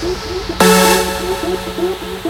Thank you.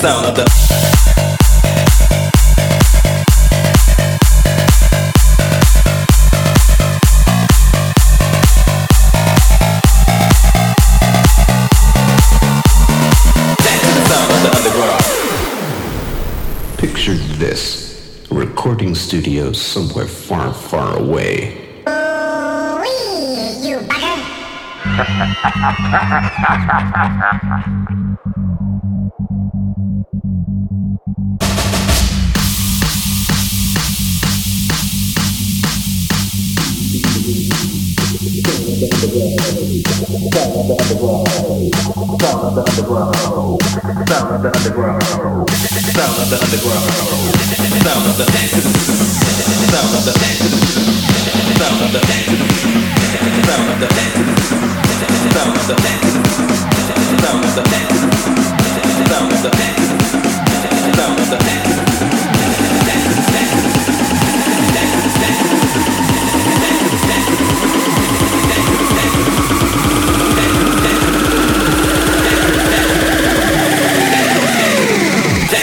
sound of the Picture this recording studio somewhere far, far away. Ooh, wee, you bugger. Sound of the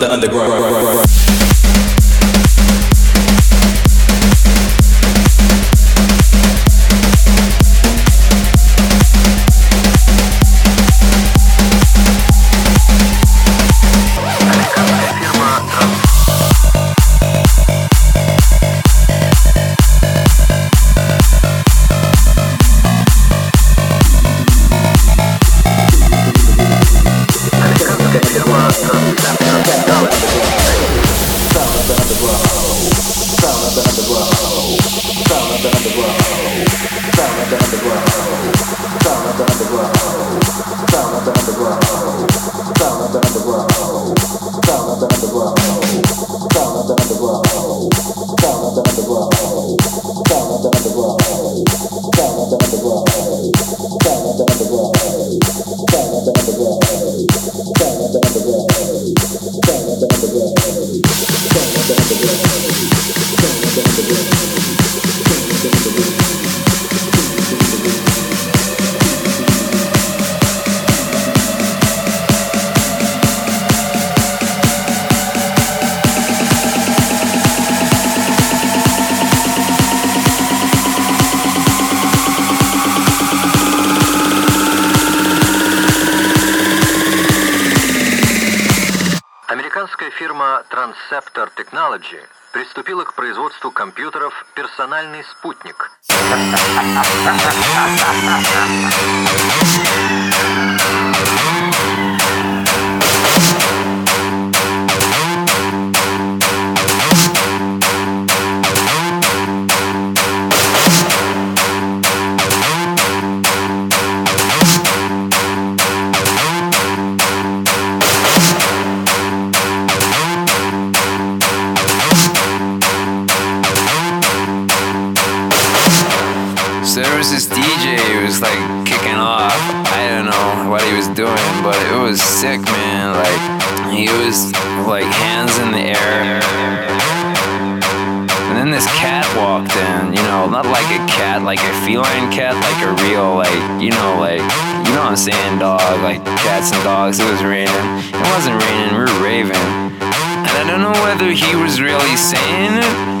the underground. компания Transceptor Technology приступила к производству компьютеров «Персональный спутник». not like a cat, like a feline cat, like a real, like, you know, like, you know what I'm saying, dog, like cats and dogs. It was raining. It wasn't raining, we were raving. And I don't know whether he was really saying it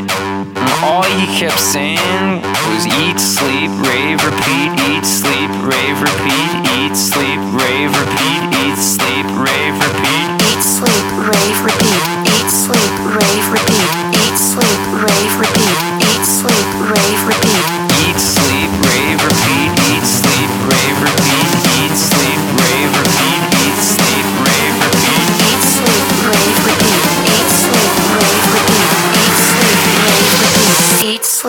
all he kept saying was eat, sleep, rave, repeat, eat, sleep, rave, repeat, eat, sleep, rave, repeat, eat, sleep, rave, repeat. Eat, sleep, rave, repeat, eat, sleep, rave, repeat, eat, sleep, rave, repeat, eat, sleep,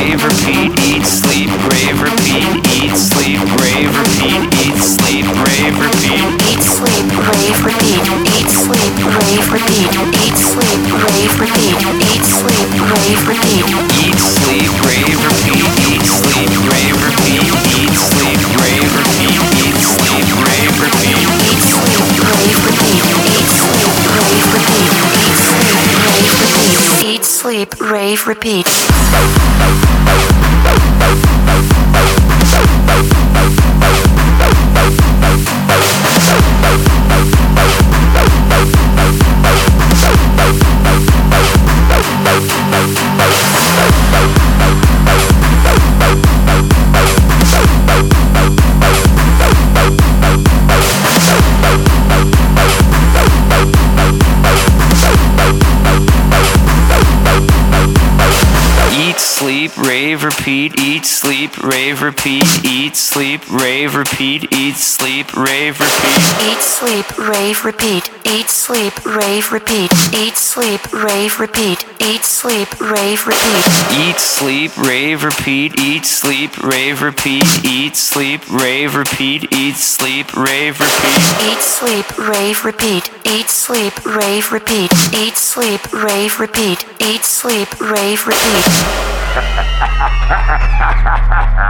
Eat, rave, repeat. Eat, sleep, rave, repeat. Eat, sleep, rave, repeat. Eat, sleep, rave, repeat. Eat, sleep, rave, repeat. Eat, sleep, rave, repeat. Eat, sleep, rave, repeat. Eat, sleep, rave, repeat. Eat, sleep, rave, repeat. Eat, sleep, rave, repeat. Eat, sleep, rave, repeat. rave repeat. rave, repeat, eat, sleep, rave, repeat, eat, sleep, rave, repeat. Eat, sleep, rave, repeat, eat, sleep, rave, repeat, eat, sleep, rave, repeat, eat, sleep, rave, repeat. Eat, sleep, rave, repeat, eat, sleep, rave, repeat, eat, sleep, rave, repeat, eat, sleep, rave, repeat. Eat, sleep, rave, repeat, eat, sleep, rave, repeat, eat, sleep, rave, repeat, eat, sleep, rave, repeat. ha ha ha ha ha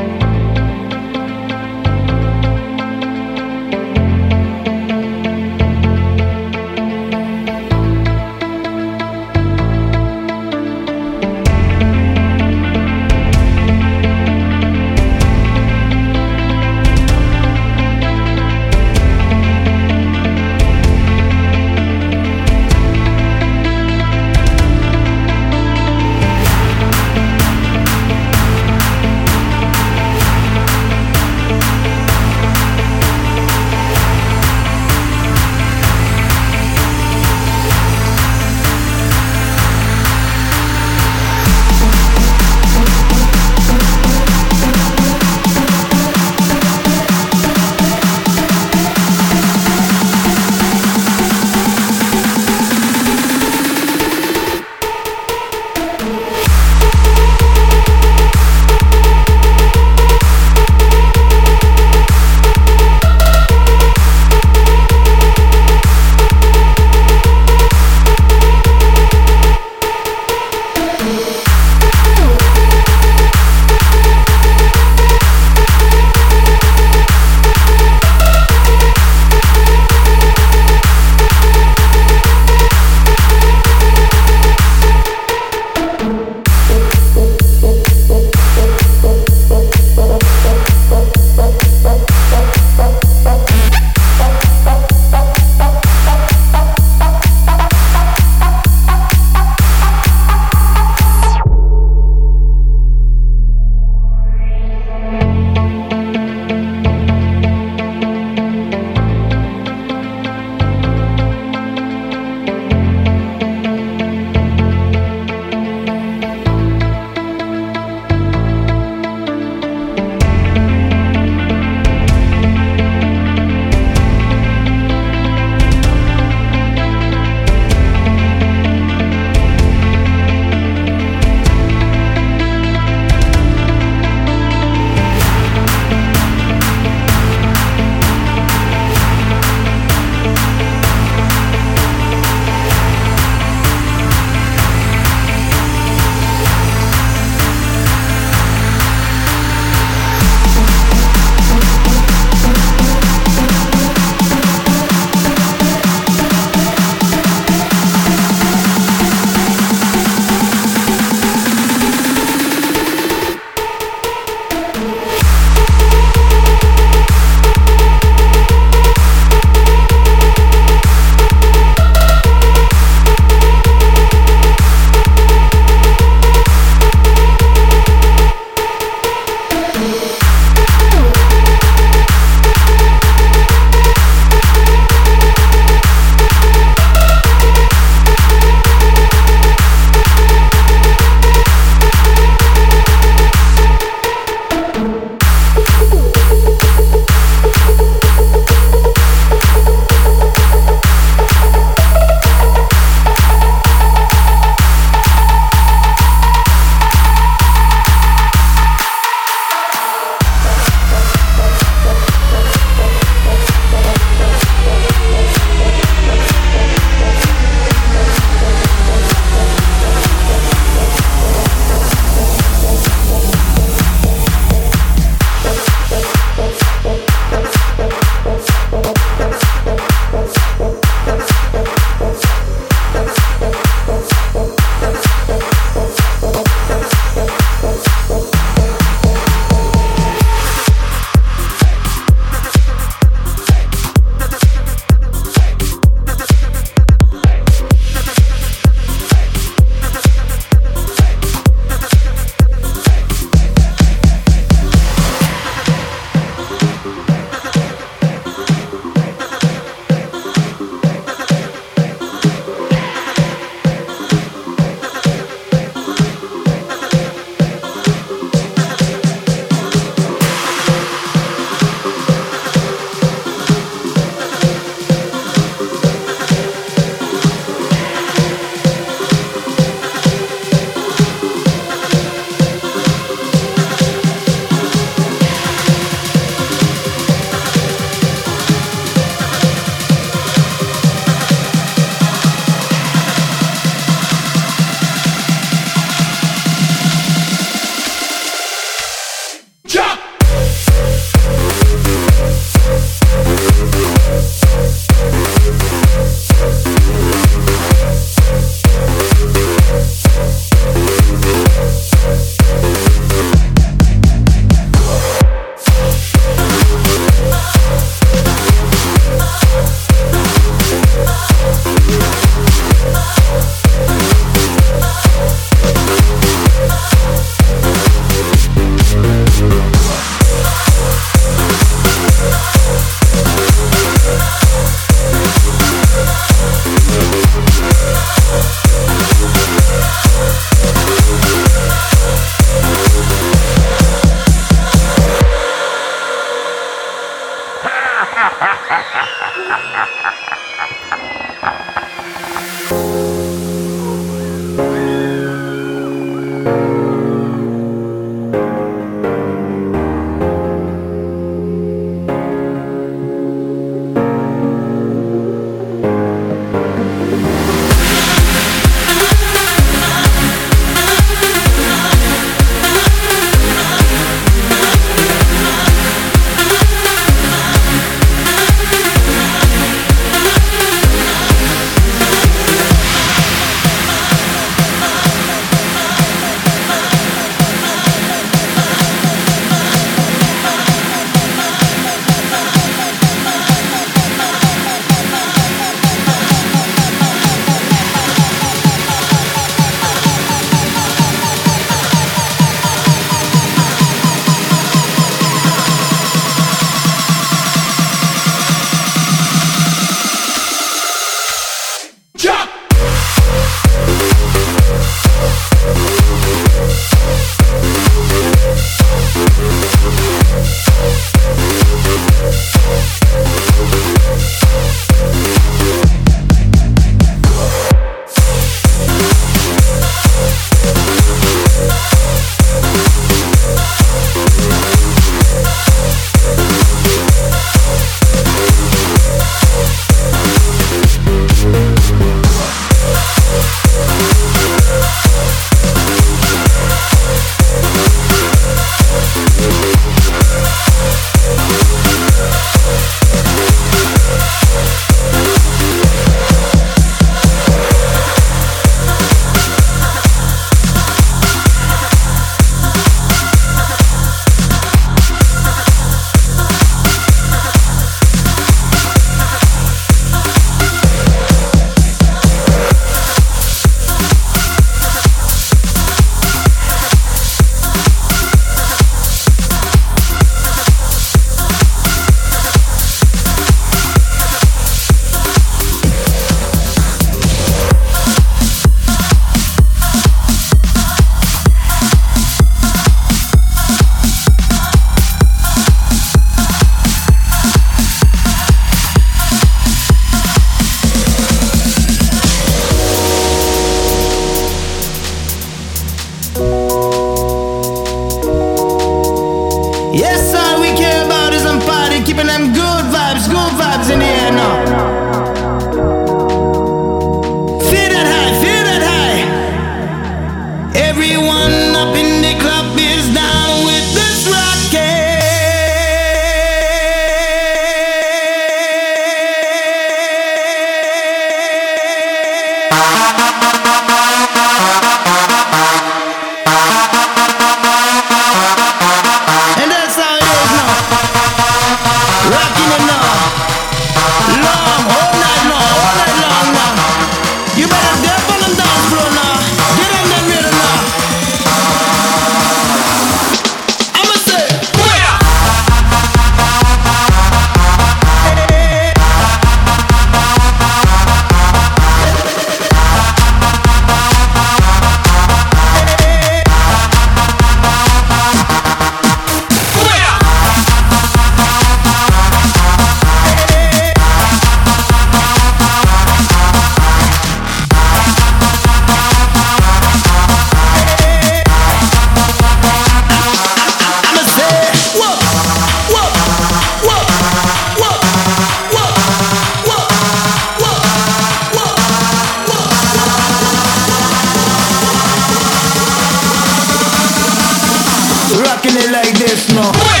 this long.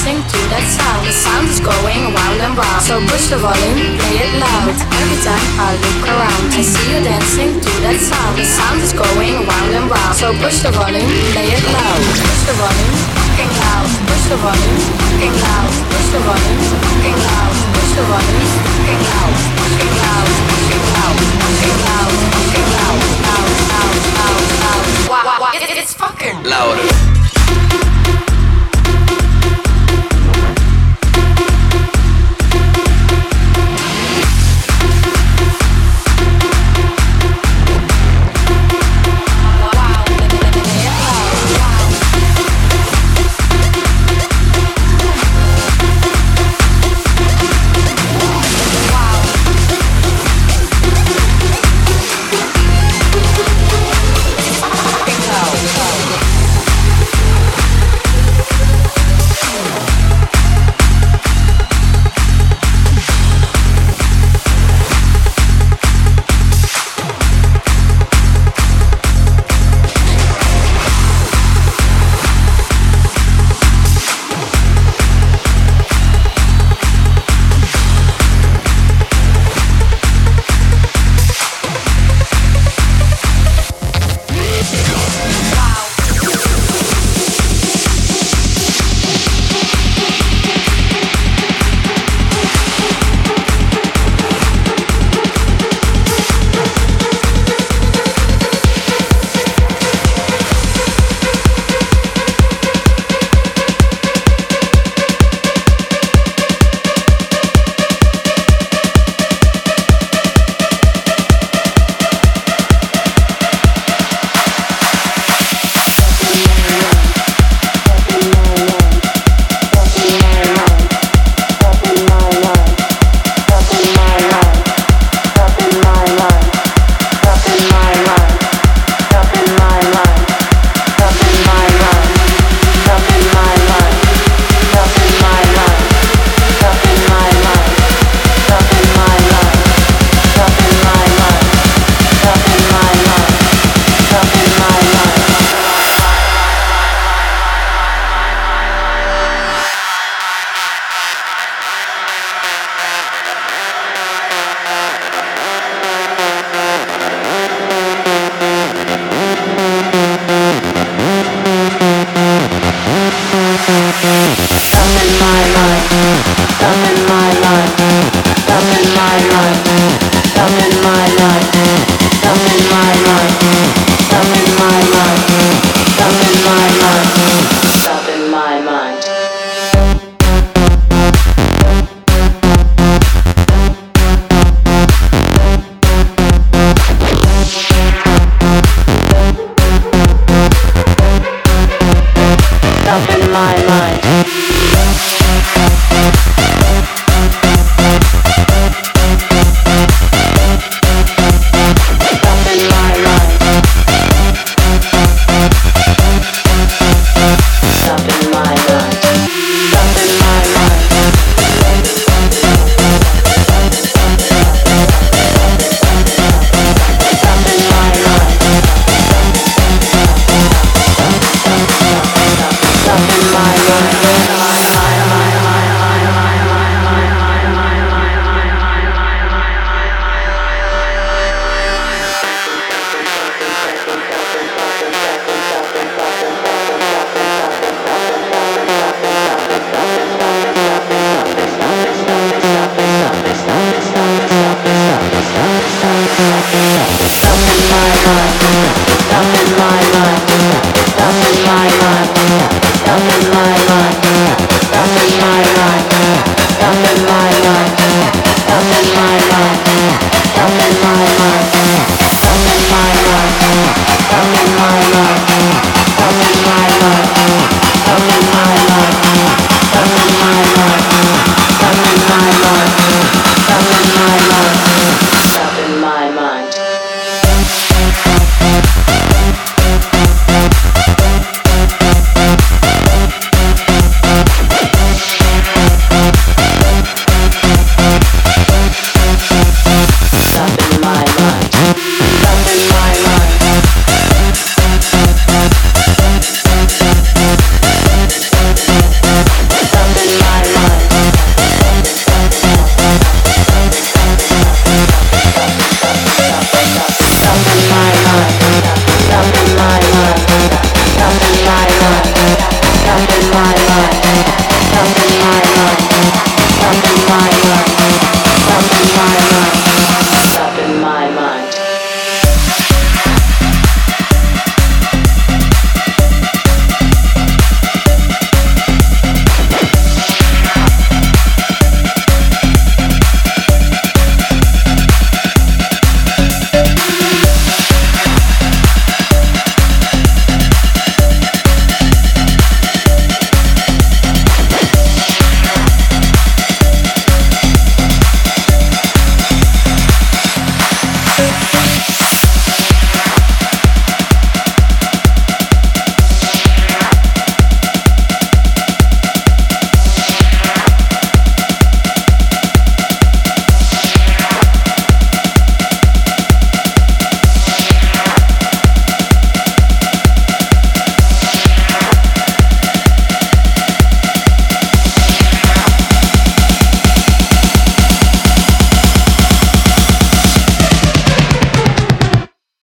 listening to that sound. The sound is going round and round. So push the volume, play it loud. Every time I look around, I see you dancing to that sound. The sound is going round and round. So push the volume, play it loud. Push the volume, fucking loud. Push the volume, fucking loud. Push the volume, fucking loud. Push the volume, fucking loud. Fucking loud, fucking loud, fucking loud, fucking loud, loud, loud, loud, loud. Wow, wow, wow. It, it's fucking louder.